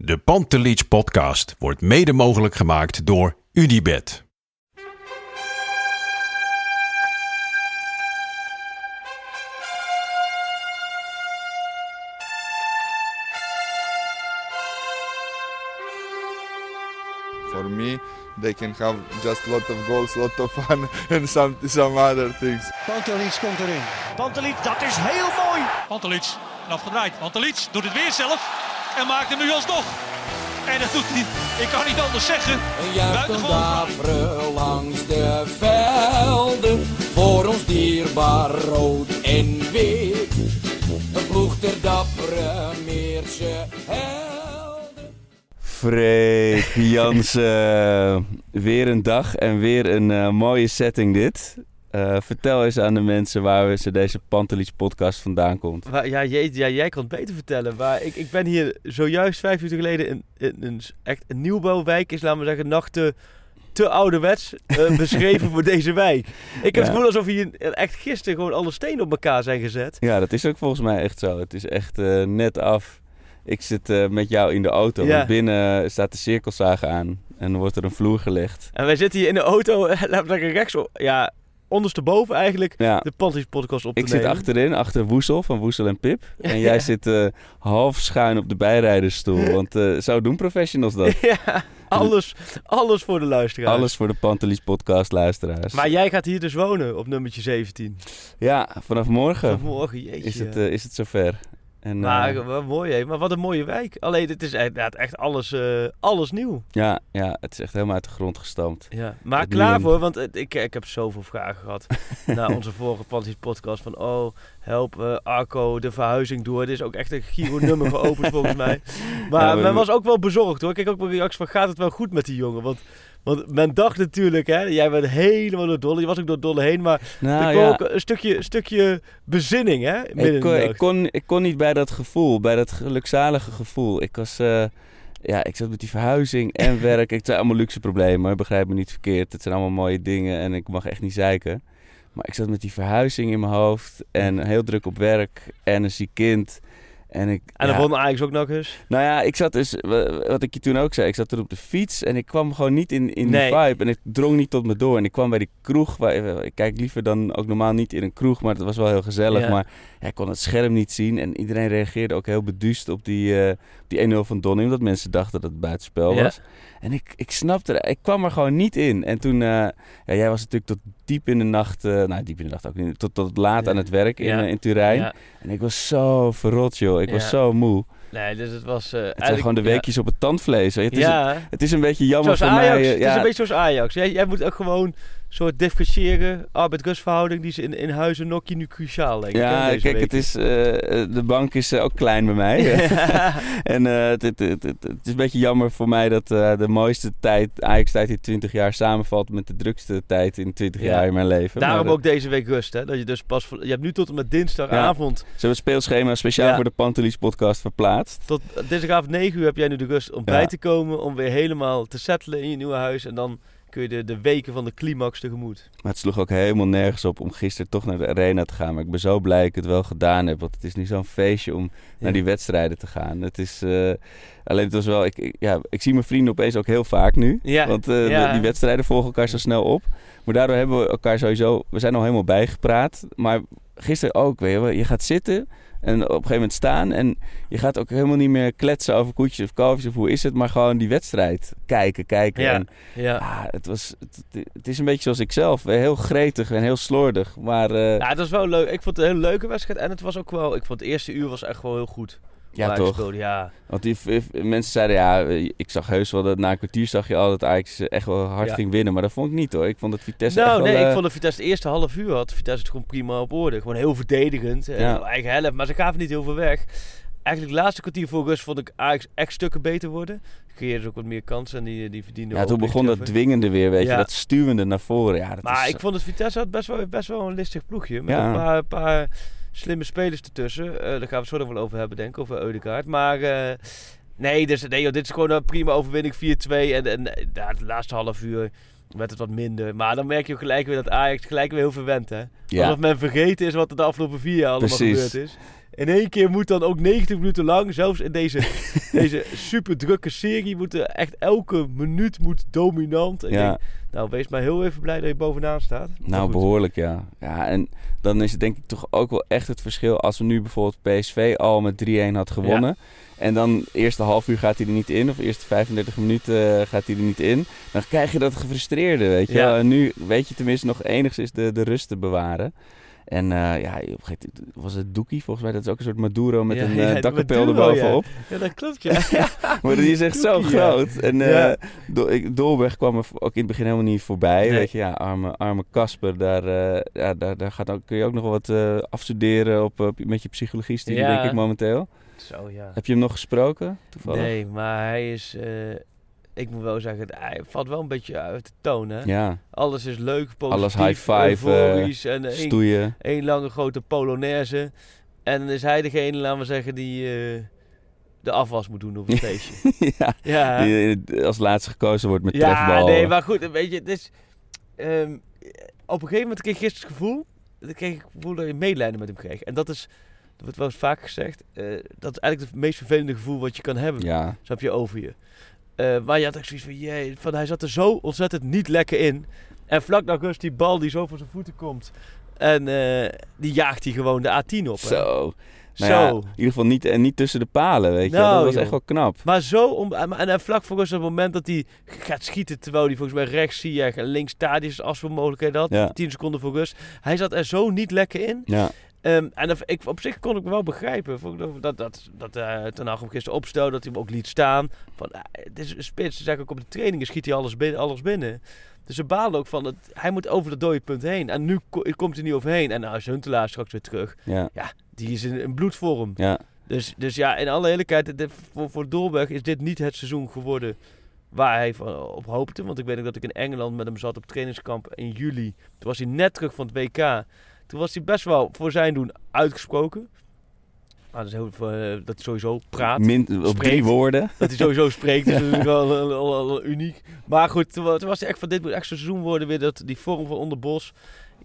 De Pantelich podcast wordt mede mogelijk gemaakt door UdiBet. For me, they can have just a lot of goals, a lot of fun, and some some other things. Pantelic komt erin. Pantelic, dat is heel mooi. Pantelic, afgedraaid. Pantelic doet het weer zelf en maakt hem nu alsnog. En dat doet hij, ik kan niet anders zeggen. Een juichend Buitengewoon daveren langs de velden. Voor ons dierbaar rood en wit. Een ploeg ter dappere Meerse helden. Freek Jansen, weer een dag en weer een eh, mooie setting dit. Eh, vertel eens aan de mensen waar ze deze Pantelis podcast vandaan komt. Ja, jij, ja, jij kan het beter vertellen. Maar ik, ik ben hier zojuist vijf minuten geleden in, in een, echt een nieuwbouwwijk is, laten we zeggen, nog te, ouderwets eh, beschreven voor deze wijk. Ik heb Ja. het gevoel alsof hier echt gisteren gewoon alle stenen op elkaar zijn gezet. Ja, dat is ook volgens mij echt zo. Het is echt eh, net af. Ik zit met jou in de auto. Ja. binnen staat de cirkelzaag aan en dan wordt er een vloer gelegd. En wij zitten hier in de auto, laten we zeggen rechts, ja, ondersteboven eigenlijk, Ja, de Panties podcast op te ik zit nemen. achterin, achter Woesel van Woesel en Pip. En jij zit eh, half schuin op de bijrijdersstoel. Want eh, zo doen professionals dat. ja, alles, alles voor de luisteraars. Alles voor de Pantelis podcast luisteraars. Maar jij gaat hier dus wonen op nummertje 17. Ja, vanaf morgen Vanmorgen, jeetje. is het, eh, is het zover. En, Maar eh, wat mooi, hè? Maar wat een mooie wijk. Alleen, het is het echt alles, eh, alles nieuw. ja, ja, het is echt helemaal uit de grond gestampt. Ja. Maar Het klaar voor, want het- ik, ik heb zoveel vragen gehad na onze vorige podcast. Van, oh, help eh, Arco de verhuizing door. Er is ook echt een Giro-nummer geopend volgens mij. Maar Ja, men was ook wel bezorgd hoor. Ik kreeg ook wel reacties van, gaat het wel goed met die jongen? Want, want men dacht natuurlijk, hè, jij bent helemaal door Dolle. Je was ook door Dolle heen, maar Nou er kwam ja, ook een stukje, stukje bezinning, hè? Ik kon, ik, kon, ik kon niet bij dat gevoel, bij dat gelukzalige gevoel. Ik was, eh, ja, ik zat met die verhuizing en werk. Het zijn allemaal luxe problemen, begrijp me niet verkeerd. Het zijn allemaal mooie dingen en ik mag echt niet zeiken. Maar ik zat met die verhuizing in mijn hoofd en heel druk op werk en een ziek kind. En, ik, En dan ja, won Ajax ook nog eens. Nou ja, ik zat dus, wa- wat ik je toen ook zei, ik zat toen op de fiets en ik kwam gewoon niet in, in Nee. die vibe. En het drong niet tot me door. En ik kwam bij die kroeg, waar, ik kijk liever dan ook normaal niet in een kroeg, maar het was wel heel gezellig. Ja. Maar ja, ik kon het scherm niet zien en iedereen reageerde ook heel beduust op die, eh, die 1-0 van Donny, omdat mensen dachten dat het buitenspel Ja. was. En ik, ik snapte, er- ik kwam er gewoon niet in. En toen, eh, ja, jij was natuurlijk tot diep in de nacht, eh, nou diep in de nacht ook niet, tot, tot laat Ja. aan het werk in, Ja. eh, in Turijn. Ja. En ik was zo verrot joh, ik was Ja. zo moe. Nee, dus het was... Het zijn gewoon de weekjes op het tandvlees. Het, is, Ja, het is een beetje jammer zoals voor Ajax. mij. eh, Het is ja, een beetje zoals Ajax. Jij, jij moet ook gewoon soort differentiëren. Arbeid-rustverhouding, die is in, in huis en Nokkie nu cruciaal, hè, ja kijk, week. het is, eh, de bank is eh, ook klein bij mij. en eh, het, het, het, is een beetje jammer voor mij dat eh, de mooiste tijd, Ajax-tijd in 20 jaar, samenvalt met de drukste tijd in 20 Ja. jaar in mijn leven. Daarom Maar, ook deze week rust, hè. Dat je dus pas... Je hebt nu tot en met dinsdagavond... Ze hebben het speelschema speciaal Ja. voor de Pantelis podcast verplaatst. Tot dinsdagavond 9 uur heb jij nu de rust om bij Ja. te komen. Om weer helemaal te settelen in je nieuwe huis. En dan kun je de, de weken van de climax tegemoet. Maar het sloeg ook helemaal nergens op om gisteren toch naar de arena te gaan. Maar ik ben zo blij dat ik het wel gedaan heb. Want het is nu zo'n feestje om naar die wedstrijden te gaan. Het is... eh, alleen het was wel... Ik, ik- ja, ik zie mijn vrienden opeens ook heel vaak nu. Ja, Want eh, ja. de- die wedstrijden volgen elkaar zo snel op. Maar daardoor hebben we elkaar sowieso... We zijn al helemaal bijgepraat. Maar gisteren ook, weet je. Je gaat zitten en op een gegeven moment staan. En je gaat ook helemaal niet meer kletsen over koetjes of kalfjes of hoe is het. Maar gewoon die wedstrijd kijken, kijken. Ja. En Ja. ah, het, was, het, het is een beetje zoals ik zelf. Heel gretig en heel slordig. Maar eh, Ja, het was wel leuk. Ik vond het een hele leuke wedstrijd. En het was ook wel... Ik vond het eerste uur was echt wel heel goed. Ja, toch. Ja. Want die mensen zeiden, ja, eh, ik zag heus wel dat na een kwartier zag je al dat Ajax echt wel hard Ja. ging winnen. Maar dat vond ik niet hoor. Ik vond dat Vitesse echt Nou, wel... nee, ik eh, vond dat Vitesse het eerste half uur had. Vitesse het gewoon prima op orde. Gewoon heel verdedigend. eh, Ja. Eigen helft, maar ze gaven niet heel veel weg. Eigenlijk het laatste kwartier voor rust vond ik Ajax echt stukken beter worden. Creëerde ze ook wat meer kansen en die, die verdienden Ja, toen begon dat dwingende weer, weet je. Dat stuwende naar voren. Ja, dat Maar is, ik vond het Vitesse had best wel, best wel een listig ploegje. Met Ja. een paar, paar slimme spelers ertussen. Eh, daar gaan we het zo nog wel over hebben, denk ik. Over Eudegaard. Maar eh, nee, dus, nee joh, dit is gewoon een prima overwinning 4-2. En, en ja, het laatste half uur werd het wat minder. Maar dan merk je ook gelijk weer dat Ajax gelijk weer heel verwend hè. Ja. Alsof men vergeten is wat er de afgelopen vier jaar allemaal Precies. gebeurd is. In één keer moet dan ook 90 minuten lang, zelfs in deze, deze super drukke serie, moet er echt elke minuut moet dominant. Ja. denk, nou, wees maar heel even blij dat je bovenaan staat. Nou, behoorlijk, ja. Ja, en dan is het denk ik toch ook wel echt het verschil als we nu bijvoorbeeld PSV al met 3-1 had gewonnen. En dan eerste half uur gaat hij er niet in, of eerste 35 minuten eh, gaat hij er niet in. Dan krijg je dat gefrustreerde, weet je Ja. En nu weet je tenminste nog enigszins de, de rust te bewaren. En eh, ja, op een gegeven moment was het Doekie volgens mij. Dat is ook een soort Maduro met Ja, een ja, de dakkapel erbovenop. Ja, dat klopt, ja. Maar die is echt zo Doekie, groot. En Ja. Do- ik- Dolberg kwam er ook in het begin helemaal niet voorbij. Nee. Weet je, ja, arme, arme Kasper, daar, ja, daar, daar gaat ook, kun je ook nog wel wat afstuderen op, op, met je psychologie-studie, Ja. denk ik momenteel. Zo, ja. Heb je hem nog gesproken, toevallig? Nee, maar hij is... eh, ik moet wel zeggen, hij valt wel een beetje uit de toon, hè? Ja, Alles is leuk, positief, Alles high five, eh, en één, stoeien. één lange grote polonaise. En dan is hij degene, laten we zeggen, die eh, de afwas moet doen op het feestje. ja, ja, die eh, als laatste gekozen wordt met ja trefbal. nee, maar goed, weet je, het is... ehm, op een gegeven moment kreeg ik gisteren het gevoel... Kreeg ik het gevoel dat je medelijden met hem kreeg. En dat is, dat wordt wel eens vaak gezegd, eh, dat is eigenlijk het meest vervelende gevoel wat je kan hebben. Ja, Snap je over je. Eh, maar je had ook zoiets van, jee, van hij zat er zo ontzettend niet lekker in. En vlak na rust die bal die zo voor zijn voeten komt. En eh, die jaagt hij gewoon de A10 op. hè. Zo. Nou ja, in ieder geval niet, en niet tussen de palen, weet je. Nou, dat was joh. echt wel knap. Maar zo, om, en en vlak voor rust op het moment dat hij gaat schieten, terwijl hij volgens mij rechts zie je en links Tadius als we mogelijkheden had. Ja. 10 seconden voor rust. Hij zat er zo niet lekker in. Ja, Ehm, en dat- ik, op zich kon ik me wel begrijpen. Ik Dat, dat, dat eh Ten Hag hem gisteren opstelde, dat hij hem ook liet staan. Van, eh, het is een spits, dus eigenlijk ook op de trainingen schiet hij alles binnen. Alles binnen. Dus ze balen ook van, het, hij moet over dat dode punt heen. En nu ko- komt hij niet overheen. En nou is Huntelaar straks weer terug. ja, Die is in, in bloedvorm. ja. Dus, dus ja, in alle eerlijkheid, dit- voor, voor Dolberg is dit niet het seizoen geworden waar hij van, op hoopte. Want ik weet dat ik in Engeland met hem zat op trainingskamp in juli. Toen was hij net terug van het WK. Toen was hij best wel voor zijn doen uitgesproken. Ah, dat is heel, eh, dat hij sowieso praat. Min, op drie woorden. Dat hij sowieso spreekt, is natuurlijk wel, wel- wel- wel uniek. Maar goed, toen, wa- toen was hij echt van dit moet echt zo'n seizoen worden weer, dat, die vorm van Onderbos.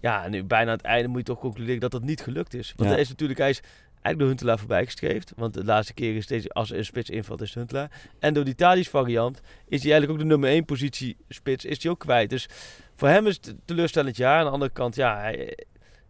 Ja, nu bijna aan het einde moet je toch concluderen dat dat niet gelukt is. Want Ja. hij is natuurlijk, hij is eigenlijk door Huntelaar voorbij gestreefd. Want de laatste keer is deze, als er een spits invalt, is Huntelaar. En door die Tadic variant is hij eigenlijk ook de nummer 1 positie spits, is hij ook kwijt. Dus voor hem is het teleurstellend jaar. Aan de andere kant, ja, hij,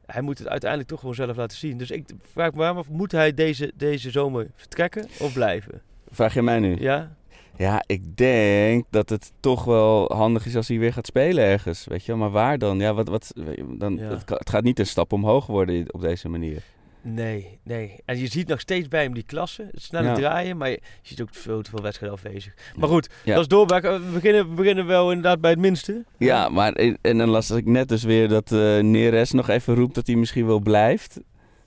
hij moet het uiteindelijk toch gewoon zelf laten zien. Dus ik vraag me af, moet hij deze, deze zomer vertrekken of blijven? Vraag je mij nu? Ja? Ja, ik denk dat het toch wel handig is als hij weer gaat spelen ergens. Weet je wel, maar waar dan? Ja, wat, wat, dan Ja. het, gaat niet een stap omhoog worden op deze manier. Nee, nee. En je ziet nog steeds bij hem die klasse, het snelle Ja. draaien, maar je, je ziet ook veel te veel wedstrijden afwezig. Maar goed, Ja. dat is doorbraak. We beginnen, we beginnen wel inderdaad bij het minste. Ja, maar en dan las ik net dus weer dat eh Neres nog even roept dat hij misschien wel blijft.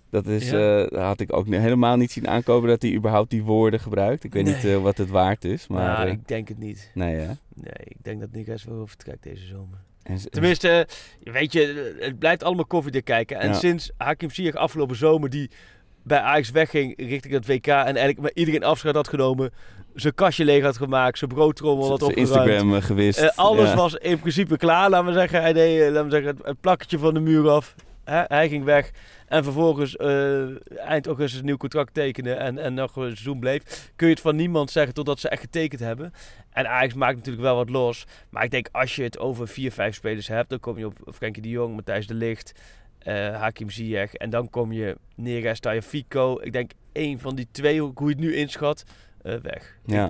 Dat is, Ja. eh, had ik ook helemaal niet zien aankomen dat hij überhaupt die woorden gebruikt. Ik weet niet eh, wat het waard is, maar Maar eh, ik denk het niet. nee hè. Nee, ik denk dat Nick wel vertrekt deze zomer. En Tenminste, weet je, het blijft allemaal koffiedik kijken. En Ja. sinds Hakim Ziyech afgelopen zomer die bij Ajax wegging richting het WK en eigenlijk iedereen afscheid had genomen, zijn kastje leeg had gemaakt, zijn broodtrommel had opgeruimd. Instagram gewist. Alles Ja. was in principe klaar, laten we zeggen. Hij deed laten we zeggen, het, het plakketje van de muur af. Hij ging weg. En vervolgens eh, eind augustus een nieuw contract tekenen en, en nog een seizoen bleef. Kun je het van niemand zeggen totdat ze echt getekend hebben. En Ajax maakt natuurlijk wel wat los. Maar ik denk als je het over vier, vijf spelers hebt, dan kom je op Frenkie de Jong, Matthijs de Ligt, eh, Hakim Ziyech. En dan kom je Neres, Fico. Ik denk één van die twee, hoe je het nu inschat, eh, weg. Ja.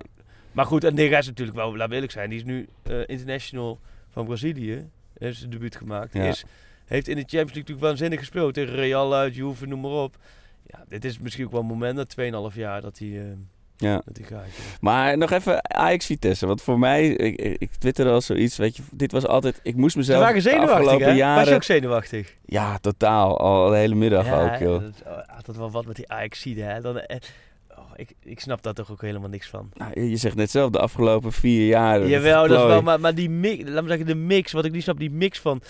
Maar goed, en Neres is natuurlijk wel, laat we eerlijk zijn, die is nu international van Brazilië. Heeft zijn debuut gemaakt. Ja. Is, heeft in de Champions League natuurlijk waanzinnig gespeeld. Tegen Real uit, Juve, noem maar op. Ja, dit is misschien ook wel een moment na 2,5 jaar dat hij, eh, Ja. dat gaat. ja. Maar nog even Ajax Vitesse. Want voor mij, ik, ik twitterde al zoiets, weet je, dit was altijd, ik moest Ze mezelf waren de zenuwachtig, afgelopen hè? Was jaren... je ook zenuwachtig? Ja, totaal. Al de hele middag ja, ook, joh. dat- oh, had dat wel wat met die ajax hè? Dan, eh, oh, ik, ik snap daar toch ook helemaal niks van. Nou, je zegt net zelf, de afgelopen vier jaar. Jawel, dat is wel, maar, maar die mix, laat me zeggen, de mix, wat ik niet snap, die mix van,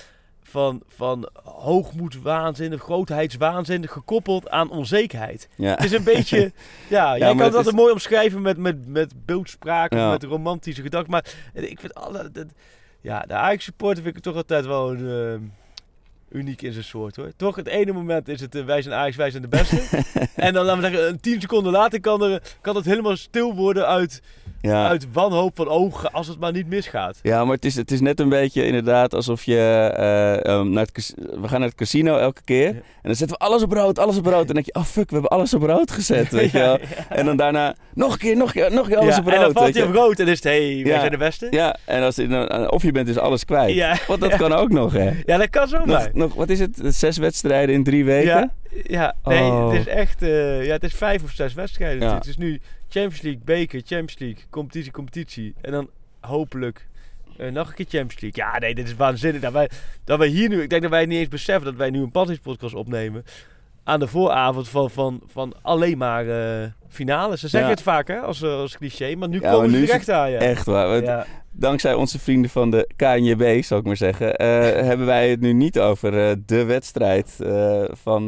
van, van hoogmoedswaanzin, grootheidswaanzin, gekoppeld aan onzekerheid. Ja. Het is een beetje, ja, jij kan altijd is- mooi omschrijven met, met, met beeldspraak of met romantische gedachten, maar ik vind alle, dat, ja, de Ajax supporter vind ik toch altijd wel een, uniek in zijn soort hoor. Toch, het ene moment is het eh, wij zijn Ajax, wij zijn de beste. en dan laten we zeggen, een tien seconden later kan, er, kan het helemaal stil worden uit, Ja. uit wanhoop van ogen als het maar niet misgaat. Ja, maar het is, het is net een beetje inderdaad alsof je eh, ehm, naar het, we gaan naar het casino elke keer. En dan zetten we alles op rood, alles op rood. En dan denk je, oh fuck, we hebben alles op rood gezet, weet je wel. En dan daarna, nog een keer, nog een keer, nog een keer alles Ja, op en rood. dan valt hij je. op rood en is het, hé, hey, wij zijn de beste. Ja, en als, het- of je bent dus alles kwijt. Ja. Want dat kan ook nog, hè. Ja, dat kan. Nog, nog, wat is het? Zes wedstrijden in drie weken? Ja, nee, Oh. het is echt, eh, ja, het is vijf of zes wedstrijden. Ja. Het is nu Champions League, beker, Champions League, competitie, competitie. En dan hopelijk eh, nog een keer Champions League. Ja, nee, dit is waanzinnig. Dat wij, dat wij hier nu, ik denk dat wij niet eens beseffen dat wij nu een podcast opnemen. Aan de vooravond van, van, van alleen maar eh finales. Ze zeggen Ja. het vaak hè, als, eh, als cliché, maar nu Ja, komen maar ze nu direct aan. Ja. Echt waar. Want Ja. Dankzij onze vrienden van de KNJB, zal ik maar zeggen, eh, hebben wij het nu niet over eh, de wedstrijd van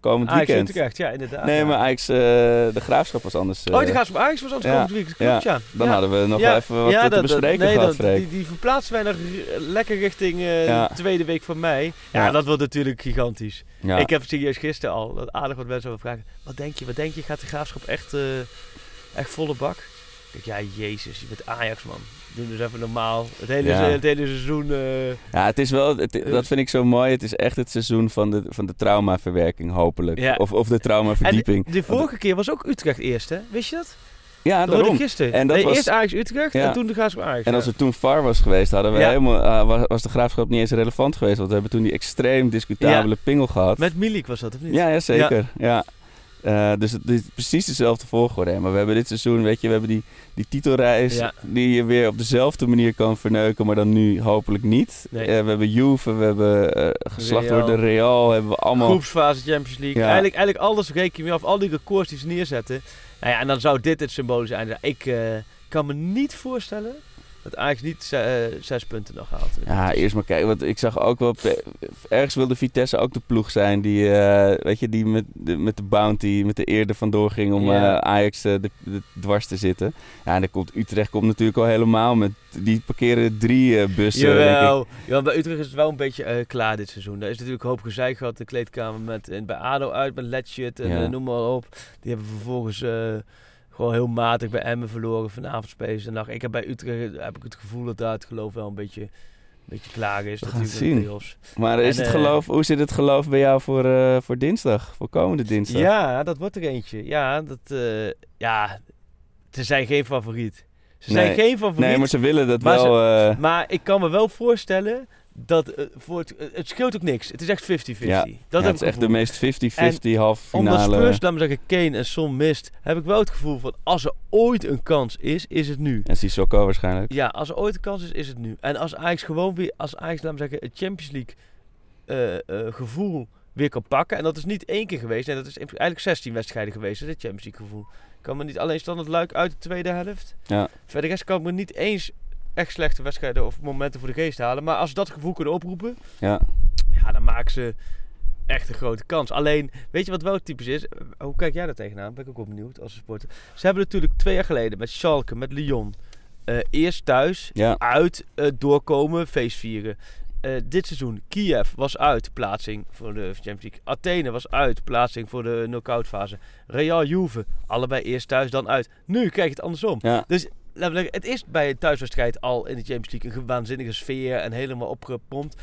komend Ajax weekend. Utrecht, ja inderdaad. Nee, maar Ajax, de graafschap was anders. Oh, de Gaas van Ajax was anders komend weekend. Klopt, ja. Dan hadden we nog even wat te dat- bespreken nee, gehad, dat- Freek. die, die verplaatsen wij nog lekker richting de tweede week van mei. Ja, dat wordt natuurlijk gigantisch. Ik heb serieus gisteren al dat aardig wat mensen over vragen. Wat denk je, wat denk je? Gaat de graafschap echt, eh, echt volle bak? Ik denk, ja, jezus, je bent Ajax, man. Doe dus even normaal. Het hele, Ja. het hele seizoen. eh, Ja, het is wel, het- Eh, dat vind ik zo mooi. Het is echt het seizoen van de, van de traumaverwerking, hopelijk. Ja. Of, of de traumaverdieping. En de vorige keer was ook Utrecht eerst, hè? Wist je dat? ja, Dat daarom. gisteren. En dat nee, was- eerst Ajax Utrecht Ja. en toen de Graafschap Ajax. En als er toen VAR was geweest, hadden we Ja. helemaal, was, was de graafschap niet eens relevant geweest. Want we hebben toen die extreem discutabele pingel gehad. Met Milik was dat, of niet? Ja, ja zeker. Ja. Eh, dus het is precies dezelfde volgorde. hè. Maar we hebben dit seizoen, weet je, we hebben die, die titelreis Ja. die je weer op dezelfde manier kan verneuken, maar dan nu hopelijk niet. Nee. Eh, we hebben Juve, we hebben eh geslacht Real. door de Real, hebben we allemaal... Groepsfase Champions League. Ja. Eigenlijk, eigenlijk alles reken je mee af. Al die records die ze neerzetten. Nou ja, en dan zou dit het symbool zijn. Ik kan me niet voorstellen dat Ajax niet eh, zes punten nog haalt. Ja, eerst maar kijken. Want ik zag ook wel... Ergens wilde Vitesse ook de ploeg zijn die, eh, weet je, die met de, met de bounty, met de eer er vandoor ging om eh, Ajax de, de dwars te zitten. Ja, en dan komt Utrecht komt natuurlijk al helemaal met... Die parkeren drie bussen, denk ik. Jawel. Ja, bij Utrecht is het wel een beetje klaar dit seizoen. Er is natuurlijk een hoop gezeik gehad in de kleedkamer met, en bij ADO uit met Letchit en Ja. noem maar op. Die hebben vervolgens gewoon heel matig bij Emmen verloren. Vanavond spelen ze nacht. Ik heb bij Utrecht heb ik het gevoel dat daar het geloof wel een beetje, een beetje klaar is. We gaan zien. Maar is En, het eh, geloof, hoe zit het geloof bij jou voor, eh, voor dinsdag? Voor komende dinsdag? Ja, dat wordt er eentje. Ja, dat, eh, ja, ze zijn geen favoriet. Ze zijn geen favoriet. Nee, maar ze willen dat Maar wel... Maar ik kan me wel voorstellen dat eh, voor het, eh, het scheelt ook niks. Het is echt 50-50. ja, dat ja, heb het is echt de meest 50-50 halve Omdat finale. Spurs, laat me zeggen, Kane en Son mist, heb ik wel het gevoel van als er ooit een kans is, is het nu. En Sissoko waarschijnlijk. Ja, als er ooit een kans is, is het nu. En als Ajax gewoon weer, als Ajax, laat me zeggen, het Champions League eh, gevoel weer kan pakken. En dat is niet één keer geweest. Nee, dat is eigenlijk 16 wedstrijden geweest, het Champions League gevoel. Kan me niet alleen standaard luik uit de tweede helft. Ja. Verder rest kan ik me niet eens echt slechte wedstrijden of momenten voor de geest halen. Maar als ze dat gevoel kunnen oproepen, Ja. ja, dan maken ze echt een grote kans. Alleen, weet je wat wel typisch is? Hoe kijk jij daar tegenaan? Ben ik ook wel benieuwd als supporter. Ze hebben natuurlijk twee jaar geleden met Schalke, met Lyon, eh, eerst thuis, Ja. uit, eh, doorkomen, feest vieren. Eh, dit seizoen, Kiev was uit, plaatsing voor de Champions League. Athene was uit, plaatsing voor de knock-out fase. Real Juve, allebei eerst thuis, dan uit. Nu krijg je het andersom. Ja. Dus het is bij een thuiswedstrijd al in de Champions League een waanzinnige sfeer en helemaal opgepompt.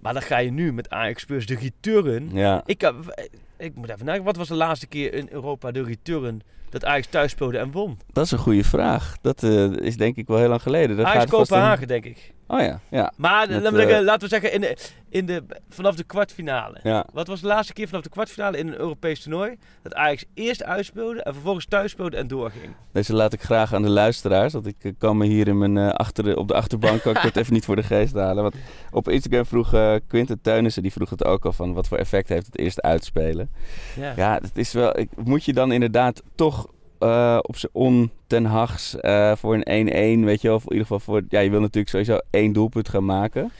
Maar dan ga je nu met Ajax Spurs de return. Ja. Ik, kan- ik moet even nadenken, wat was de laatste keer in Europa de return dat Ajax thuis speelde en won? Dat is een goede vraag. Dat eh, is denk ik wel heel lang geleden. Dat Ajax Kopenhagen, denk ik. Oh ja, ja. Maar Met, laten, we zeggen, eh, laten we zeggen, in de, in de, vanaf de kwartfinale. ja. Wat was de laatste keer vanaf de kwartfinale in een Europees toernooi? Dat Ajax eerst uitspeelde en vervolgens thuis speelde en doorging. Deze laat ik graag aan de luisteraars. Want ik eh, kan me hier in mijn, eh, achter, op de achterbank kan ik het even niet voor de geest halen. Want op Instagram vroeg eh Quinten Teunissen, die vroeg het ook al van wat voor effect heeft het eerst uitspelen. Ja. Ja, het is wel. Ik, moet je dan inderdaad toch eh, op zijn on ten Hags eh, voor een 1-1, weet je wel? Of in ieder geval voor. Ja, je wil natuurlijk sowieso één doelpunt gaan maken.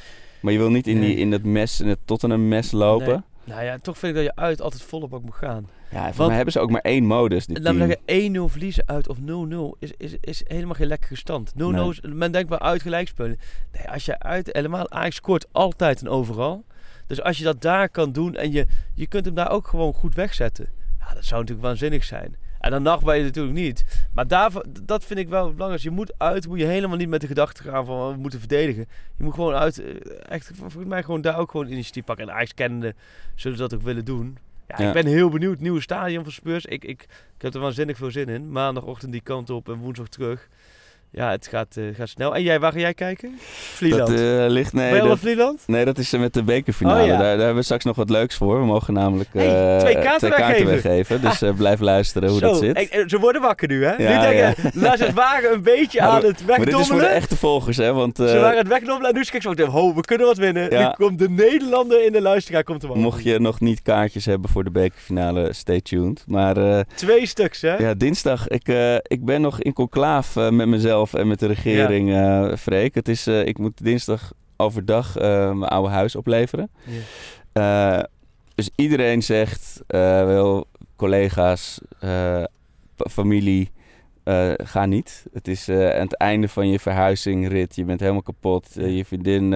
Maar je wil niet in, die, in dat mes, in het Tottenham mes lopen. Nou ja, toch vind ik dat je uit altijd volle bak moet gaan. Ja, Want- mij hebben ze ook maar één modus. Laten we team. zeggen, 1-0 verliezen uit of 0-0 is, is, is helemaal geen lekkere stand. 0-0 Nee. is, men denkt wel uit gelijk spelen. Nee, als je uit, helemaal Ajax scoort altijd en overal. Dus als je dat daar kan doen en je, je kunt hem daar ook gewoon goed wegzetten. Ja, dat zou natuurlijk waanzinnig zijn. En dan nacht ben je natuurlijk niet. Maar daarvoor, dat vind ik wel belangrijk. Je moet uit, moet je helemaal niet met de gedachte gaan van oh, we moeten verdedigen. Je moet gewoon uit, eh, echt volgens mij gewoon daar ook gewoon initiatief pakken. En Ajax kennende zullen ze dat ook willen doen. Ja, Ja. ik ben heel benieuwd. Nieuwe stadion van Spurs. Ik, ik, ik heb er waanzinnig veel zin in. Maandagochtend die kant op en woensdag terug. Ja, het gaat, eh, gaat snel. En jij, waar ga jij kijken? Vlieland. Dat eh, ligt... Nee, in dat, Vlieland? nee, dat is eh, met de bekerfinale. Oh, ja. daar, daar hebben we straks nog wat leuks voor. We mogen namelijk Hey, twee kaarten weggeven. weggeven. Dus blijf luisteren hoe Zo, dat zit. en- ze worden wakker nu, hè? Ja, nu denken, laat ze het wagen een beetje Maar aan het Maar dit is voor de wegdommelen. echte volgers, hè? Want Ze waren het wegdommelen en nu kijk zo, ho, we kunnen wat winnen. Ja. Nu komt de Nederlander in de luisteraar, komt er wel. mocht je nog niet kaartjes hebben voor de bekerfinale, stay tuned. Maar Twee stuks, hè? ja, dinsdag, ik, ik ben nog in conclaaf met mezelf en met de regering, eh Freek. Het is, eh, ik moet dinsdag overdag eh, mijn oude huis opleveren. Eh, dus iedereen zegt, wel collega's, familie, ga niet. Het is aan het einde van je verhuizingrit. Je bent helemaal kapot. Je vriendin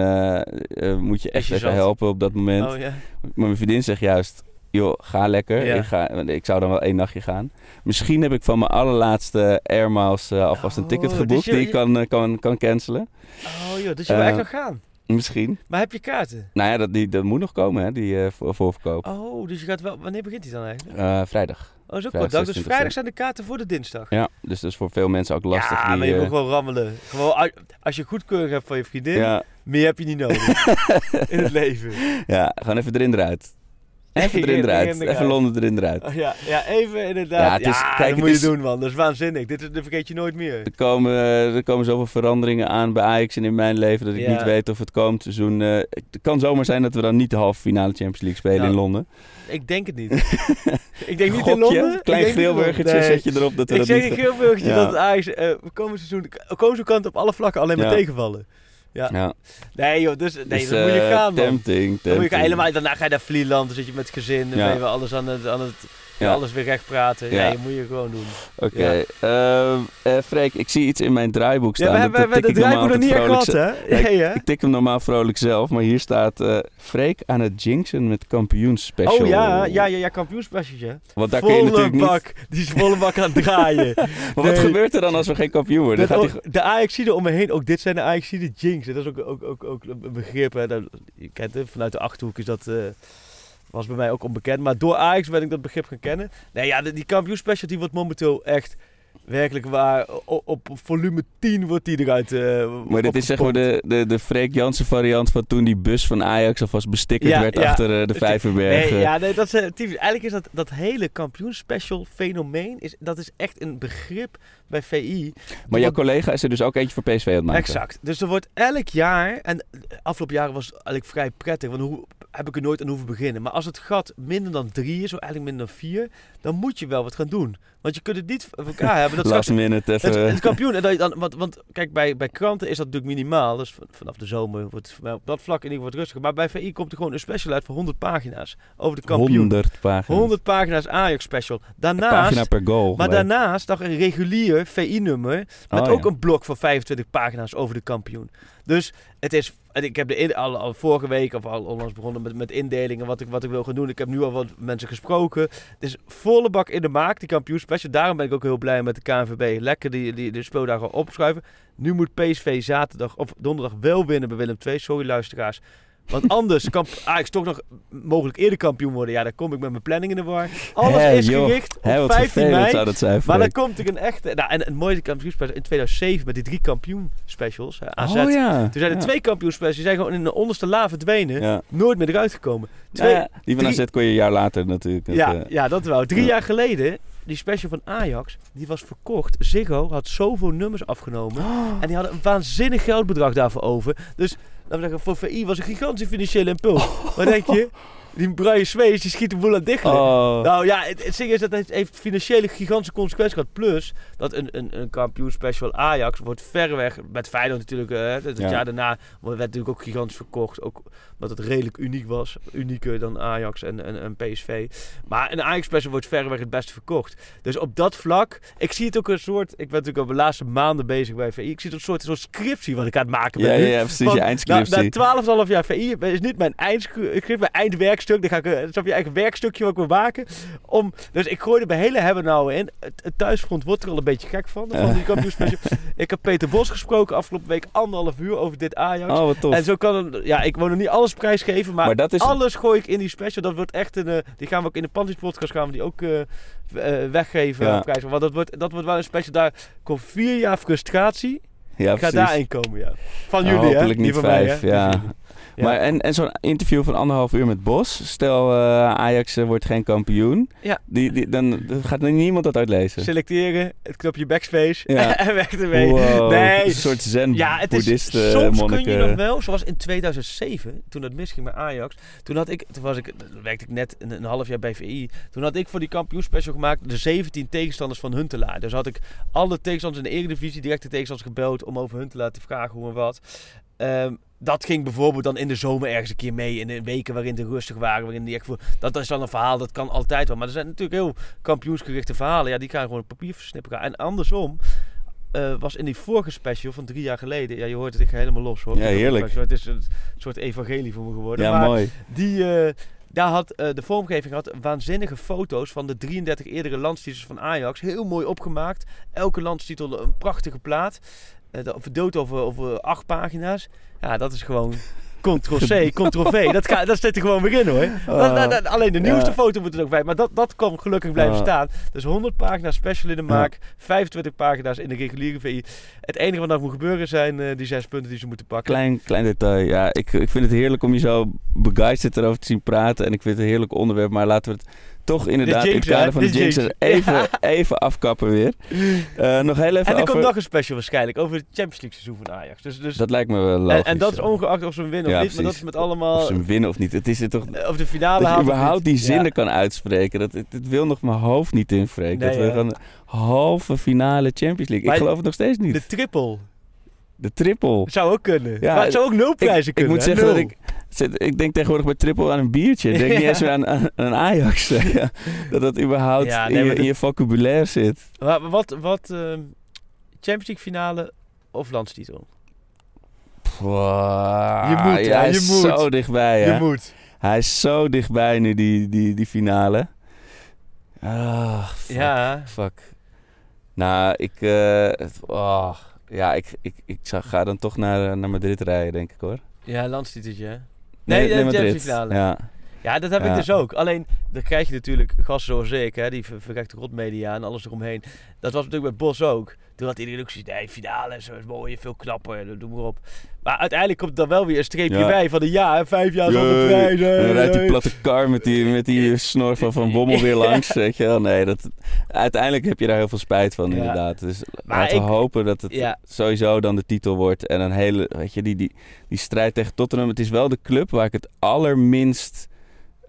moet je echt je even zat? helpen op dat moment. Oh ja. Maar mijn vriendin zegt juist, joh, ga lekker. Ja. Ik, ga, ik zou dan wel één nachtje gaan. Misschien heb ik van mijn allerlaatste Air Miles eh, alvast een Oh, ticket dus geboekt je- die ik kan, eh, kan, kan cancelen. Oh joh, dus je wil Eh, echt nog gaan. Misschien. Maar heb je kaarten? Nou ja, dat, die, dat moet nog komen, hè, die eh, voor, voorverkoop. Oh, dus je gaat wel... Wanneer begint hij dan eigenlijk? Eh, vrijdag. Oh, zo kort. Dus 26 vrijdag zijn de kaarten voor de dinsdag. Ja, dus dat is voor veel mensen ook lastig. Ja, die, maar je moet eh, gewoon rammelen. Gewoon, als- je goedkeuring hebt van je vriendin, ja, meer heb je niet nodig in het leven. ja, gewoon even erin eruit. Even erin Erin eruit. Even Londen erin eruit. Oh, ja, ja, even inderdaad. Ja, Ja, het is- kijk, dat moet je doen, man. Dat is waanzinnig. Dit, vergeet je nooit meer. Er komen, er komen zoveel veranderingen aan bij Ajax en in mijn leven dat ik Ja. niet weet of het komend seizoen... eh, het kan zomaar zijn dat we dan niet de halve finale Champions League spelen Ja. in Londen. Ik denk het niet. ik denk niet Gokje, in Londen. Ik klein Nee. zet je erop dat we Ik dat zeg niet... een grillburgertje Ja. dat het Ajax eh komend seizoen, komend kant op alle vlakken alleen maar Ja. tegenvallen. Ja, Nee joh, dus, nee, dus, dan moet je eh, gaan man. Tempting, Dan moet je gaan, helemaal, daarna ga je naar Vlieland, dan zit je met het gezin, dan ben je wel alles aan het, aan het Ja. alles weer recht praten. Ja. Nee, dat moet je gewoon doen. Oké, ehm, eh, Freek, ik zie iets in mijn draaiboek Ja, staan. we Dat- hebben, we dat de draaiboek nog niet gehad hè? Ik tik hem normaal vrolijk zelf, maar hier staat eh Freek aan het jinxen met kampioensspecial. Oh ja, ja, ja, ja kampioenspecialtje. Want daar kun je Volle natuurlijk niet... bak, die is volle bak aan het draaien. Maar wat gebeurt er dan als we geen kampioen worden? Dat gaat ook- de Ajaxide om me heen, ook dit zijn de Ajaxide jinx. Dat is ook, ook, ook, ook een begrip. Hè. Dat, je kent het, vanuit de Achterhoek is dat, eh, was bij mij ook onbekend. Maar door Ajax ben ik dat begrip gaan kennen. Nee, ja, die kampioenspecial die wordt momenteel echt werkelijk waar. Op, op volume 10 wordt die eruit eh Maar dit is zeg maar de, de, de Freek Jansen variant van toen die bus van Ajax alvast bestickerd Ja, werd ja. achter eh, de Vijverbergen. Nee, ja, nee, dat is, eh, typisch. Eigenlijk is dat, dat hele kampioenspecial fenomeen, is, dat is echt een begrip bij VI. maar jouw collega is er dus ook eentje voor PSV aan het maken. Exact. Dus er wordt elk jaar, en de afgelopen jaren was het eigenlijk vrij prettig, want hoe heb ik er nooit aan hoeven beginnen. Maar als het gat minder dan drie is, of eigenlijk minder dan vier, dan moet je wel wat gaan doen. Want je kunt het niet voor elkaar hebben. Dat Last minute even... het, het kampioen. En dat je dan, want, want kijk, bij, bij kranten is dat natuurlijk minimaal. Dus van- vanaf de zomer wordt het op dat vlak in ieder geval wat rustiger. Maar bij VI komt er gewoon een special uit van 100 pagina's over de kampioen. 100 pagina's. 100 pagina's Ajax special. Daarnaast, pagina per goal. maar gelijk. daarnaast nog een regulier VI-nummer met Oh, ook ja. een blok van 25 pagina's over de kampioen. Dus het is, ik heb de in, al, al vorige week of al onlangs begonnen met, met indelingen wat ik, wat ik wil gaan doen. Ik heb nu al wat mensen gesproken. Het is volle bak in de maak, die kampioenspecial. Daarom ben ik ook heel blij met de KNVB. Lekker die, die, de speeldagen opschuiven. Nu moet PSV zaterdag of donderdag wel winnen bij Willem II. Sorry luisteraars. Want anders kan Ajax toch nog mogelijk eerder kampioen worden. Ja, dan kom ik met mijn planning in de war. Alles is joh. gericht op Hè, wat 15 vervelend mei. zou dat zijn, Maar dan komt er een echte... Nou, en het mooie kampioenspecial in 2007 met die drie kampioenspecials. hè, AZ. Oh ja. Toen zijn er Ja. twee kampioenspecials. Die zijn gewoon in de onderste la verdwenen. Ja. Nooit meer eruit gekomen. Twee, die van drie- AZ kon je een jaar later natuurlijk. Ja, eh, ja, dat wel. Drie ja. jaar geleden, die special van Ajax, die was verkocht. Ziggo had zoveel nummers afgenomen. En die hadden een waanzinnig geldbedrag daarvoor over. Dus, we zeggen, voor VI was een gigantische financiële impuls. Wat denk je? Die Brian Swees, die schiet de boel aan dicht. Oh. Nou ja, het, het ding is dat het heeft financiële gigantische consequenties gehad. Plus dat een, een, een kampioenspecial Ajax wordt verreweg, met Feyenoord natuurlijk, het Ja. jaar daarna werd natuurlijk ook gigantisch verkocht. Ook omdat het redelijk uniek was. Unieker dan Ajax en, en, en PSV. Maar een Ajax special wordt verreweg het beste verkocht. Dus op dat vlak, ik zie het ook een soort, ik ben natuurlijk al de laatste maanden bezig bij VI. Ik zie het een soort, een soort scriptie wat ik aan het maken ben. Ja, nu. ja, precies, je eindscriptie. Na, na 12,5 jaar VI is niet mijn eindscript, mijn eindwerkstuk. Dan ga ik, eh, snap je, eigen werkstukje wat ik wil maken. Om, dus ik gooi er bij hele hebben nou in. Het, het thuisfront wordt er al een beetje gek van. van die kampioenspecial. ik heb Peter Bos gesproken afgelopen week anderhalf uur over dit Ajax. Oh, wat tof. En zo kan ja, ik wil nog niet alles prijsgeven, maar, Maar dat is- alles gooi ik in die special. Dat wordt echt een, eh, die gaan we ook in de Panties podcast gaan we die ook eh, eh, weggeven. Ja. op prijs. Want dat wordt, dat wordt wel een special. Daar komt vier jaar frustratie. Ja, ik ga daarin komen, ja. Van Oh, jullie, hè? niet van mij, hè? ja. Maar en, en zo'n interview van anderhalf uur met Bos. Stel eh, Ajax eh, wordt geen kampioen. Ja. Die, die, dan, dan gaat niemand dat uitlezen. Selecteren, het knopje backspace Ja. en weg ermee. Wow, Nee, Een soort zen Ja, het is, soms kun je nog wel, zoals in 2007, toen het misging met Ajax. Toen, had ik, toen was ik, toen werkte ik net een, een half jaar bij VI. Toen had ik voor die kampioenspecial gemaakt de 17 tegenstanders van Huntelaar. Dus had ik alle tegenstanders in de Eredivisie, directe tegenstanders gebeld om over Huntelaar te vragen hoe en wat. Ehm, dat ging bijvoorbeeld dan in de zomer ergens een keer mee. In de weken waarin de rustig waren. Waarin die echt voor, dat is dan een verhaal, dat kan altijd wel. Maar er zijn natuurlijk heel kampioensgerichte verhalen. Ja, die gaan gewoon op papier versnipperen. En andersom eh, was in die vorige special van drie jaar geleden. Ja, je hoort het, ik ga helemaal los hoor. Ja, heerlijk. Het is een soort evangelie voor me geworden. Ja, maar mooi. Die, eh, daar had eh, de vormgeving had waanzinnige foto's van de 33 eerdere landstitels van Ajax. Heel mooi opgemaakt. Elke landstitel een prachtige plaat. Uh, verdeeld over, over acht pagina's. Ja, dat is gewoon Ctrl-C, Ctrl-V. Dat, ga- dat zit er gewoon weer in hoor. Dat- dat- dat- alleen de nieuwste Ja. foto moet er ook bij. Maar dat, dat kan gelukkig blijven staan. Dus 100 pagina's special in de maak. 25 pagina's in de reguliere VI. Het enige wat nog moet gebeuren zijn eh, die zes punten die ze moeten pakken. Klein, klein detail. Ja, ik, ik vind het heerlijk om je zo begeisterd erover te zien praten. En ik vind het een heerlijk onderwerp. Maar laten we het toch inderdaad in het kader van de jinx jinx. even, even afkappen weer. Eh, nog heel even En er over... komt nog een special waarschijnlijk over het Champions League seizoen van Ajax. Dus, dus Dat lijkt me wel logisch. en, en dat is ongeacht of ze hem winnen of Ja, niet. Maar dat is met allemaal... Of ze hem winnen of niet. Het is er toch... eh, Of de finale Dat je überhaupt die zinnen Ja. kan uitspreken. Dat, het, het wil nog mijn hoofd niet invreken. Nee, dat we gewoon halve finale Champions League. Maar ik geloof het nog steeds niet. De triple. De triple. Zou ook kunnen. Ja, maar het zou ook nul prijzen ik, kunnen. ik moet zeggen dat ik... Ik denk tegenwoordig bij triple aan een biertje. Ik denk niet eens meer aan, aan, aan Ajax. Ja, dat dat überhaupt Ja, nee, in, je, in je vocabulaire zit. Maar wat, wat ehm, Champions League finale of landstitel? Wow, Je moet, ja, hij je is moet. zo dichtbij, hè? Je moet. Hij is zo dichtbij nu, die, die, die finale. Ah, fuck. Ja. Fuck. Nou, ik... eh, oh, ja, ik, ik, ik ga dan toch naar, eh, naar Madrid rijden, denk ik, hoor. Ja, landstiteltje. Nee, de Champions League finale. Ja. Ja, dat heb ik dus ook. Alleen, dan krijg je natuurlijk gasten zoals ik, hè, die ver- verrekte rotmedia en alles eromheen. Dat was natuurlijk bij Bos ook. Toen had iedereen ook zoiets, nee, finale zo is mooi, veel knapper, doe maar op. Maar uiteindelijk komt er dan wel weer een streepje Ja. bij van de ja, hè, vijf jaar zonder prijs. En dan rijdt die platte kar met die, met die snor van Van Bommel weer langs, weet je wel. Nee, dat, uiteindelijk heb je daar heel veel spijt van, Ja. inderdaad. Dus Maar laten we ik- hopen dat het Ja. sowieso dan de titel wordt. En een hele, weet je, die, die, die strijd tegen Tottenham. Het is wel de club waar ik het allerminst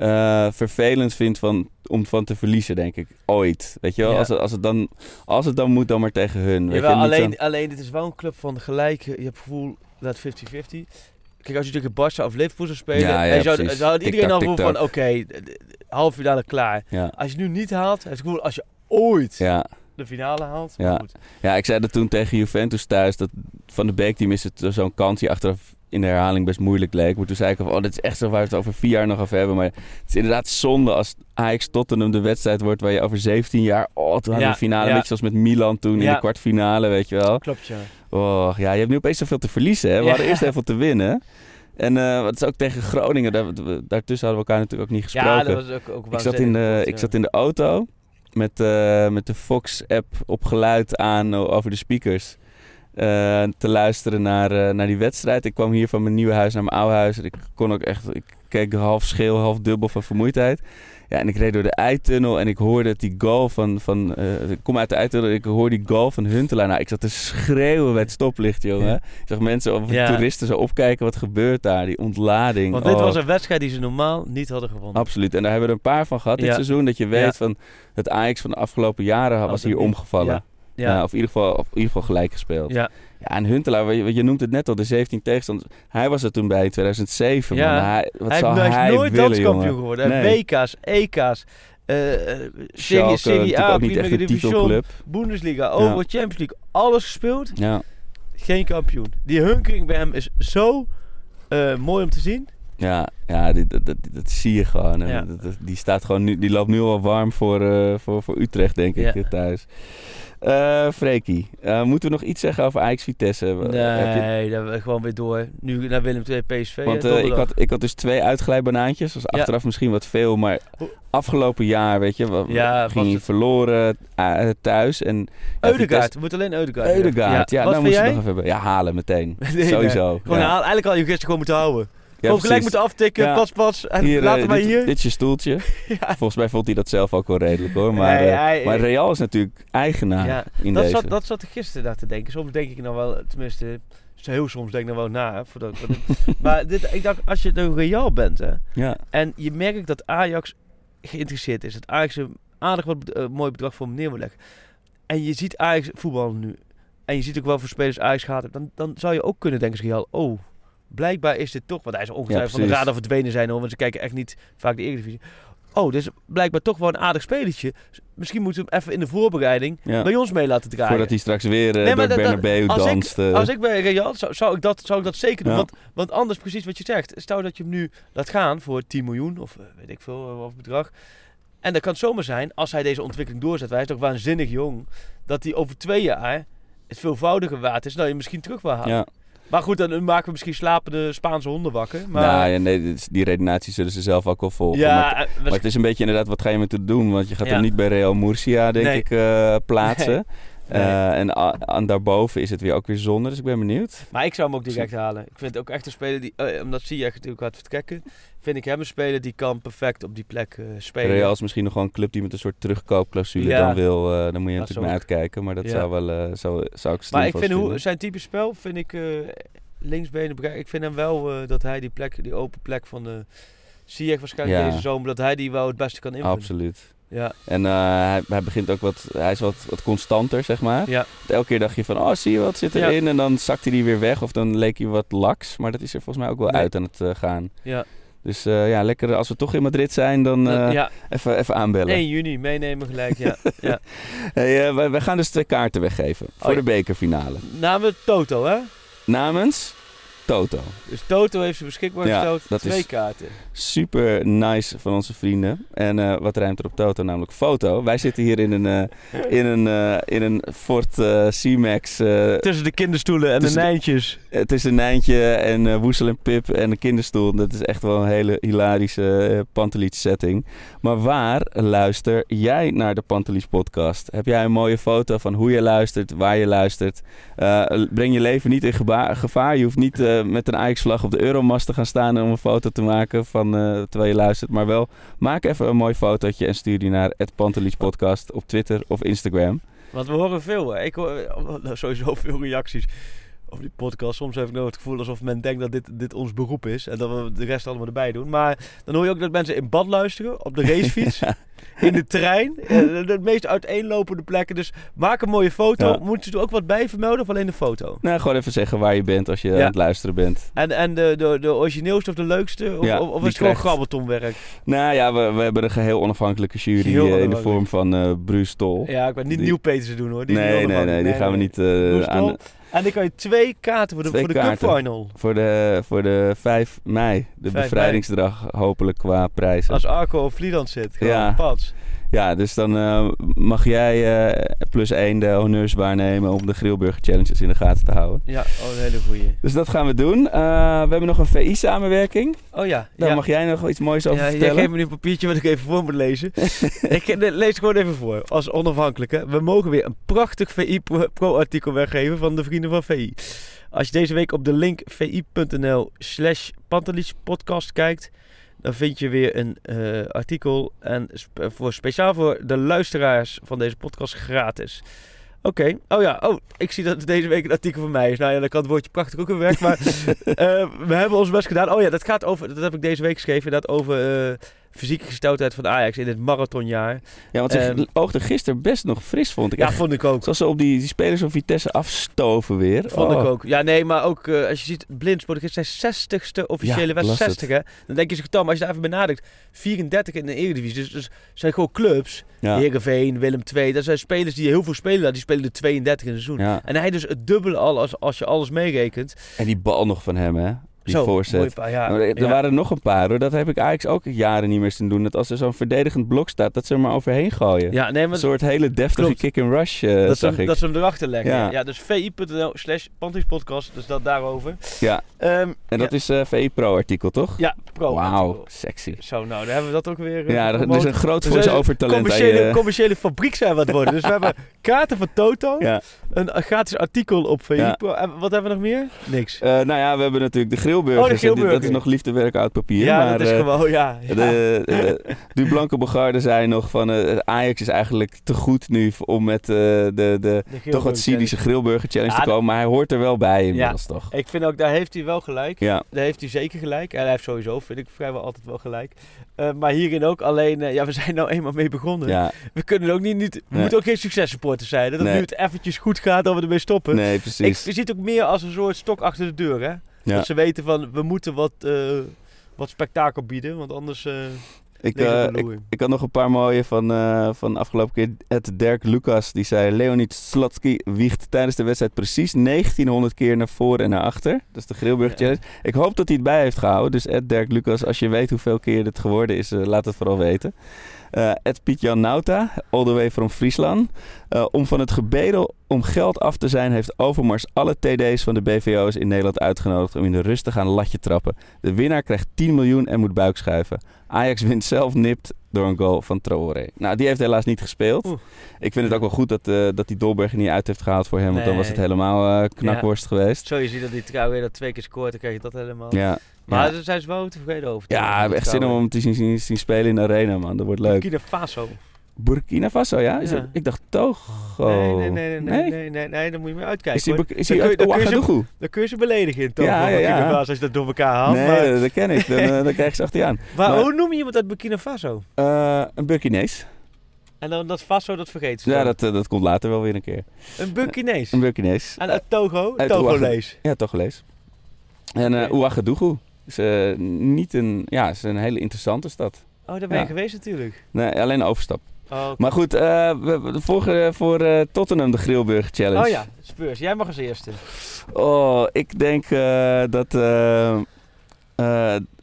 eh, vervelend vind van, om van te verliezen, denk ik. Ooit. Weet je wel, Ja. als, het, als, het dan, als het dan moet, dan maar tegen hun. Weet Jawel, je? Alleen, zo- alleen dit is wel een club van gelijk. Je hebt het gevoel dat 50-50. Kijk, als je tegen Barca of Liverpool zou spelen, Ja, ja, en zou, zou iedereen al gevoel van, oké, de- halve finale klaar. ja, Als je nu niet haalt, het gevoel, als je ooit ja. de finale haalt, Ja. goed. Ja, ik zei dat toen tegen Juventus thuis. Dat Van de Beek die miste zo'n kans die achteraf in de herhaling best moeilijk leek. Maar toen zei ik van, oh, dit is echt zo waar we het over vier jaar nog over hebben. Maar het is inderdaad zonde als Ajax Tottenham de wedstrijd wordt waar je over 17 jaar... Oh, toen hadden we finale, ja. beetje zoals met Milan toen in de kwartfinale, weet je wel. Klopt, ja. Oh, ja, je hebt nu opeens zoveel te verliezen. Hè? We hadden eerst heel veel te winnen. En eh wat is ook tegen Groningen. Daar, daartussen hadden we elkaar natuurlijk ook niet gesproken. Ja, dat was ook, ook Ik zat, in de, ik zat in de auto met, eh, met de Fox-app op geluid aan over de speakers. Eh, te luisteren naar, eh, naar die wedstrijd. Ik kwam hier van mijn nieuwe huis naar mijn oude huis. En ik kon ook echt, ik keek half scheel, half dubbel van vermoeidheid. Ja, en ik reed door de eitunnel en ik hoorde die goal van, van eh, ik kom uit de eitunnel ik hoor die goal van Huntelaar. Nou, ik zat te schreeuwen bij het stoplicht, jongen. Ja. Ik zag mensen of Ja. toeristen zo opkijken, wat gebeurt daar? Die ontlading. Want dit Oh. was een wedstrijd die ze normaal niet hadden gewonnen. Absoluut. En daar hebben we er een paar van gehad dit Ja. seizoen. Dat je weet van het Ajax van de afgelopen jaren was hier omgevallen. Ja. Ja. of in ieder, geval, of in ieder geval gelijk gespeeld. Ja, Ja. en Huntelaar, je, je noemt het net al, de 17 tegenstanders. Hij was er toen bij in 2007. Ja. Man. Hij, wat Hij, zou hij is hij nooit landskampioen jongen? geworden. Nee. WK's, EK's, eh, eh, Serie, Schalke, Serie A, een Division. Bundesliga, overal Champions League. Alles gespeeld, Ja. geen kampioen. Die hunkering bij hem is zo eh, mooi om te zien. Ja, ja die- dat, dat, dat zie je gewoon. Ja. dat- die, staat gewoon nu, die loopt nu al warm voor, eh, voor, voor Utrecht, denk ik, Ja. eh, thuis. Eh Freekie, eh, moeten we nog iets zeggen over Ajax Vitesse? Je- Nee, dan we gewoon weer door. Nu naar Willem II PSV. Want eh, ik, had, ik had dus twee uitglijbanaantjes. Dat was Ja. achteraf misschien wat veel. Maar afgelopen jaar, weet je, wa- Ja, ging je het- verloren eh, thuis. En, ja, we moeten alleen Eudegaard. Vitesse- Eudegaard, ja, Wat daar vind moest je nog even hebben. Ja, halen meteen. Nee, Sowieso. nee. Gewoon ja. haal- eigenlijk al je gisteren gewoon moeten houden. Gewoon gelijk moeten aftikken, pas pas. En Hier, laten eh, wij hier. dit is je stoeltje. Volgens mij vond hij dat zelf ook wel redelijk hoor. Maar, Nee, eh, hij- maar Real is natuurlijk eigenaar Ja, in dat, deze. zat, dat zat ik gisteren daar te denken. Soms denk ik nou wel, tenminste, heel soms denk ik nou wel na. hè, Voordat, maar dit, ik dacht, als je nou Real bent hè, Ja, en je merkt dat Ajax geïnteresseerd is. Dat Ajax een aardig wat eh, mooi bedrag voor hem neer wil leggen. En je ziet Ajax voetballen nu. En je ziet ook wel voor spelers Ajax gaat. Dan, dan zou je ook kunnen denken als Real, oh, blijkbaar is dit toch... Want hij is ongetwijfeld van de radar verdwenen zijn hoor. Want ze kijken echt niet vaak de Eredivisie. Oh, dus blijkbaar toch wel een aardig spelertje. Misschien moeten we hem even in de voorbereiding ja. bij ons mee laten draaien. Voordat hij straks weer eh, Nee, door Bernabeu als ik- eh. Als ik bij Real zou, zou, ik dat, zou ik dat zeker doen. Ja. Want, want anders, precies wat je zegt. Stel dat je hem nu laat gaan voor 10 miljoen of eh, weet ik veel, wat bedrag. En dat kan zomaar zijn, als hij deze ontwikkeling doorzet. Hij is toch waanzinnig jong. Dat hij over twee jaar het veelvoudige waard is. Nou, je misschien terug wil halen. ja. Maar goed, dan maken we misschien slapende Spaanse honden wakker. Maar, Nou, ja, nee, die redenatie zullen ze zelf ook wel volgen. ja, maar, eh, maar het is een beetje inderdaad, wat ga je met hem doen? Want je gaat hem niet bij Real Murcia, denk Nee. ik, eh, plaatsen. Nee. Eh, en aan daarboven is het weer ook weer zonde, dus ik ben benieuwd. Maar ik zou hem ook direct halen. Ik vind ook echt een speler die, eh, omdat Ziyech natuurlijk gaat vertrekken, vind ik hem een speler die kan perfect op die plek eh, spelen. Real is misschien nog wel een club die met een soort terugkoopclausule Ja. dan wil. dan moet je natuurlijk mee ook. uitkijken, maar dat Ja. zou wel zou, zou ik slim Maar ik vind hoe, zijn type spel, vind ik linksbenen, ik vind hem wel dat hij die plek, die open plek van de Ziyech waarschijnlijk Ja. deze zomer, dat hij die wel het beste kan invullen. Absoluut. Ja, En eh, hij, hij begint ook wat, hij is wat, wat constanter, zeg maar. ja. Elke keer dacht je van, oh zie je wat zit erin? En dan zakte hij weer weg of dan leek hij wat laks. Maar dat is er volgens mij ook wel Nee. uit aan het eh, gaan. ja. Dus eh, ja, lekker als we toch in Madrid zijn, dan ja. even, even aanbellen. 1 juni meenemen gelijk, ja. ja. Hey, wij, wij gaan dus twee kaarten weggeven voor Oh, ja. de bekerfinale. Namen Toto, hè? Namens Toto. Dus Toto heeft ze beschikbaar Ja, gesteld. dat Twee is- kaarten. Super nice van onze vrienden. En eh, wat ruimt er op Toto? Namelijk foto. Wij zitten hier in een, eh, in een, eh, in een Ford eh, C-Max. eh, Tussen de kinderstoelen en Tussen de de- Nijntjes. het is een Nijntje en eh, Woesel en Pip en een kinderstoel. Dat is echt wel een hele hilarische uh, Pantelich setting. Maar waar luister jij naar de Pantelich podcast? Heb jij een mooie foto van hoe je luistert, waar je luistert? Eh, breng je leven niet in gevaar. Je hoeft niet met een Ajax-vlag op de Euromast te gaan staan om een foto te maken van, eh, terwijl je luistert. Maar wel, maak even een mooi fotootje en stuur die naar het podcast op Twitter of Instagram. Want we horen veel. Ik hoor eh, sowieso veel reacties op die podcast. Soms heb ik nou het gevoel alsof men denkt dat dit, dit ons beroep is. En dat we de rest allemaal erbij doen. Maar dan hoor je ook dat mensen in bad luisteren, op de racefiets, in de trein. eh, De, meest uiteenlopende plekken. Dus maak een mooie foto. Ja. Moet je er ook wat bij vermelden of alleen de foto? Nou, gewoon even zeggen waar je bent als je Ja. aan het luisteren bent. En, en de, de, de origineelste of de leukste? Of, Ja, of, is het gewoon grabbeltonwerk? Nou ja, we, we hebben een geheel onafhankelijke jury Geheel eh, in de vorm van eh Bruce Tol. Ja, ik weet niet Die- Nieuw Petersen doen hoor. Die nee, nee, nee, die gaan we niet Bruce aan. En dan kan je twee kaarten voor de, Twee voor de cupfinal. Voor de, voor de 5 mei, de 5 bevrijdingsdag, hopelijk qua prijzen. Als Arco op Vlieland zit. Gewoon Ja. pats. Ja, dus dan eh, mag jij eh, plus één de honneurs waarnemen om de Grillburger Challenges in de gaten te houden. Ja, oh, een hele goeie. Dus dat gaan we doen. Eh, we hebben nog een VI-samenwerking. Oh ja. Daar ja. mag jij nog iets moois over Ja, jij vertellen. geeft me nu een papiertje wat ik even voor moet lezen. ik lees het gewoon even voor, als onafhankelijke. We mogen weer een prachtig VI Pro- Pro-artikel weggeven van de vrienden van VI. Als je deze week op de link vi.nl slash podcast kijkt, dan vind je weer een eh, artikel. En sp- voor, speciaal voor de luisteraars van deze podcast gratis. Oké, oh ja, oh, ik zie dat deze week een artikel van mij is. Nou ja, dan kan het woordje prachtig ook weer weg. Maar eh, we hebben ons best gedaan. Oh ja, dat gaat over, dat heb ik deze week geschreven, dat over eh, fysieke gesteldheid van Ajax in het marathonjaar. Ja, want ze oogde gisteren best nog fris, vond ik. Ja, Echt, vond ik ook. Zoals ze op die, die spelers van Vitesse afstoven weer. Vond Oh. ik ook. Ja, nee, maar ook eh, als je ziet, Blindsport is zijn 60ste officiële Ja, wedstrijd. las het. 60 hè. Dan denk je zich, Tom, als je daar even benadrukt, 34 in de Eredivisie. Dus, dus zijn gewoon clubs. Ja. Heerenveen, Willem II. Dat zijn spelers die heel veel spelen. Die spelen er 32 in een seizoen. Ja. En hij dus het dubbele al als, als je alles meerekent. En die bal nog van hem, hè? Die voorzet. pa- ja, er er waren nog een paar hoor. Dat heb ik eigenlijk ook jaren niet meer zien doen. Dat als er zo'n verdedigend blok staat, dat ze er maar overheen gooien. Ja, nee, maar Een soort hele deftige kick-and-rush eh dat, zag hem- ik. dat ze hem erachter leggen. Ja, Ja. dus vi.nl slash podcast. Dus dat daarover. Ja. Ehm, En dat is eh VI Pro artikel, toch? Ja, pro. Wauw, sexy. Zo, nou, dan hebben we dat ook weer. eh, Ja, er, er is een groot zijn voice-over talent commerciële, commerciële fabriek zijn we aan het worden. Dus we hebben kaarten van Toto, Ja. een gratis artikel op VI. Pro. En wat hebben we nog meer? Niks. Nou ja, we hebben natuurlijk de Oh, de Dat is nog liefdewerk uit papier. ja, maar, dat is eh, gewoon, ja. ja. De, de, de Blanke Bogarde zei nog van eh, Ajax is eigenlijk te goed nu om met eh, de, de, toch wat cynische grillburger challenge Ja, te komen. Maar hij hoort er wel bij inmiddels toch? Ik vind ook, daar heeft hij wel gelijk. Ja, Daar heeft hij zeker gelijk. En hij heeft sowieso, vind ik, vrijwel altijd wel gelijk. Maar hierin ook. Alleen, ja, we zijn nou eenmaal mee begonnen. ja, We kunnen ook niet, niet we Nee. moeten ook geen successupporters zijn. Dat Nee. nu het eventjes goed gaat, dat we ermee stoppen. nee ik precies. je ziet het ook meer als een soort stok achter de deur, hè. Ja. Dat ze weten van, we moeten wat, eh, wat spektakel bieden, want anders... eh Ik, eh, ik, ik had nog een paar mooie van, van afgelopen keer. Het Dirk Lucas, die zei... Leonid Slotsky wiegt tijdens de wedstrijd precies 1900 keer naar voren en naar achter. Dat is de Grillburger Ja. Challenge. Ik hoop dat hij het bij heeft gehouden. Dus Ed Dirk Lucas, als je weet hoeveel keer het geworden is, laat het vooral weten. Eh Ed Piet-Jan Nauta, all the way from Friesland. Eh, om van het gebedel om geld af te zijn, heeft Overmars alle TD's van de BVO's in Nederland uitgenodigd om in de rust te gaan latje trappen. De winnaar krijgt 10 miljoen en moet buikschuiven. Ajax wint zelf nipt door een goal van Traoré. Nou, die heeft helaas niet gespeeld. Oeh. Ik vind het ook wel goed dat, eh dat die Dolberg er niet uit heeft gehaald voor hem. Want dan was het helemaal eh, knakworst geweest. Zo, je ziet dat die weer dat twee keer scoort, dan krijg je dat helemaal. Ja, Maar ja. daar zijn ze wel tevreden over. ja ik heb echt zin om hem te zien, zien, zien spelen in de arena, man. Dat wordt leuk. Burkina Faso. Burkina Faso, ja? Is Ja. dat- ik dacht Togo. Nee, nee, nee, nee, nee, nee, nee, nee, dan moet je maar uitkijken. Is hij, is Dan kun je- dan ze- Ouagadougou? Dan kun je ze beledigen in Togo, Ja, ja. Faso, als je dat door elkaar haalt. Nee, maar, dat ken ik. Dan, eh, dan krijg je ze achter je aan. maar maar- hoe noem je iemand uit Burkina Faso? Eh, een Burkinees. En dan dat Faso, dat vergeet ze Ja, dat, eh, dat komt later wel weer een keer. Een Burkinees. Een Burkinees. En uit Togo? Uit Togolees. Ja, toch gelezen. En eh Oké. Ouagadougou. Is, eh, niet een, ja, is een hele interessante stad. Oh, daar ben je Ja. geweest natuurlijk. Nee, alleen een overstap. Oh. Maar goed, eh, we, we- voor, eh, Tottenham de Grillburger Challenge. oh ja, Spurs. Jij mag als eerste. Oh, ik denk dat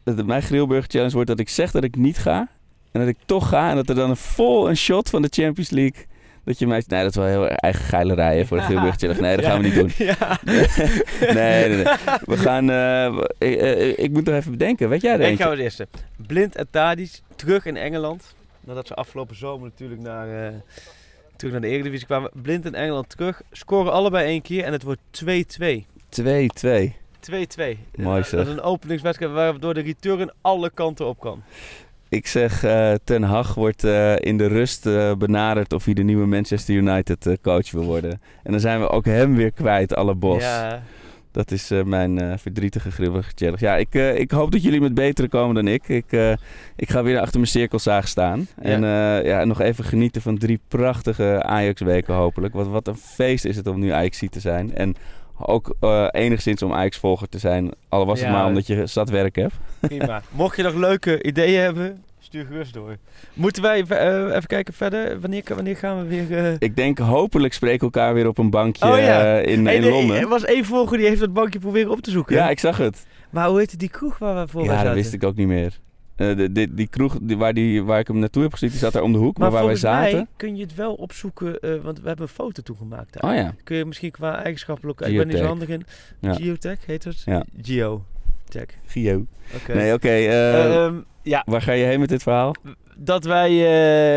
dat mijn Grillburger Challenge wordt dat ik zeg dat ik niet ga. En dat ik toch ga. En dat er dan een vol een shot van de Champions League. Dat je mij... Nee, dat is wel heel eigen geilerij voor de Challenge. Nee, dat gaan we niet doen. Ja. nee, nee, nee. We gaan... eh, ik, eh, ik moet nog even bedenken. Weet jij er Ik ga als eerste. Blind en Tadic terug in Engeland. Nadat ze afgelopen zomer natuurlijk naar, terug naar de Eredivisie kwamen. Blind en Engeland terug. Scoren allebei één keer en het wordt 2-2. 2-2. 2-2. Mooi zeg. Dat is een openingswedstrijd waardoor de return alle kanten op kan. Ik zeg, eh, Ten Hag wordt eh, in de rust eh, benaderd of hij de nieuwe Manchester United coach wil worden. En dan zijn we ook hem weer kwijt, alle bos. Ja, Dat is mijn verdrietige grimmige challenge. Ja, ik, ik hoop dat jullie met betere komen dan ik. Ik, ik ga weer achter mijn cirkelzaag staan. En ja, nog even genieten van drie prachtige Ajax-weken hopelijk. Wat, wat een feest is het om nu ajax te zijn. En ook eh, enigszins om Ajax-volger te zijn. Al was het Ja. maar omdat je zat werk hebt. prima. Mocht je nog leuke ideeën hebben, stuur gerust door. Moeten wij even, eh, even kijken verder? Wanneer, wanneer gaan we weer... eh, Ik denk hopelijk spreken we elkaar weer op een bankje Oh ja. in, Hey, in nee, Londen. Er was één volger die heeft dat bankje proberen op te zoeken. Ja, ik zag het. Maar hoe heette die kroeg waar we voor ja, zaten? dat wist ik ook niet meer. Eh, de, die, die kroeg die, waar, die, waar ik hem naartoe heb gezien, die zat daar om de hoek. Maar, waar wij zaten... mij kun je het wel opzoeken, eh, want we hebben een foto toegemaakt daar. Oh ja. Kun je misschien qua eigenschappen... ook- Ik ben niet zo handig in. Ja. Geotech heet het? Ja. Geotech. Oké. Nee, oké. eh, Ehm, ja, waar ga je heen met dit verhaal? dat wij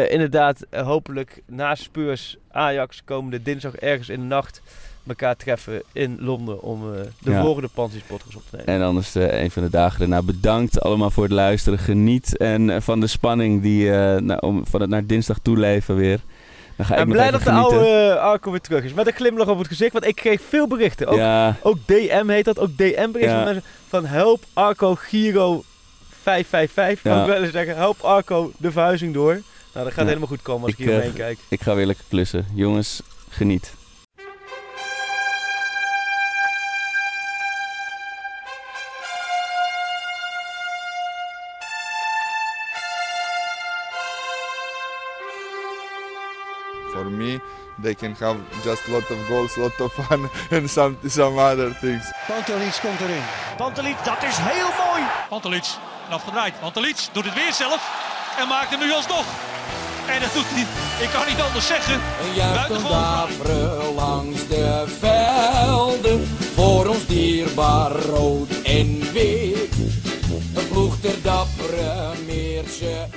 inderdaad hopelijk na Spurs Ajax komende dinsdag ergens in de nacht elkaar treffen in Londen om eh, de Ja. volgende Pansies podcast op te nemen. En anders eh, een van de dagen daarna. Bedankt allemaal voor het luisteren. Geniet en eh, van de spanning die, eh, nou, om, van het naar dinsdag toeleven weer. Dan ga ik En blij dat de oude Arco weer terug is. Met een glimlach op het gezicht, want ik kreeg veel berichten. Ook, Ja, ook DM heet dat, ook DM-berichten Ja. van mensen van help Arco Giro 555. Ja. Kan ik wel eens zeggen, help Arco de verhuizing door. Nou, dat gaat helemaal goed komen als ik, Ik, hier omheen kijk. ik ga weer lekker klussen. Jongens, geniet. they can have just lot of goals, lot of fun and some, some other things. Pantelic komt erin. Pantelic, dat is heel mooi. Pantelic, afgedraaid. Pantelic doet het weer zelf en maakt hem nu alsnog. En dat doet hij, ik kan niet anders zeggen. En Buitengewoon. langs de velden, voor ons dierbaar rood en wit. Een ploeg ter dappere Meertje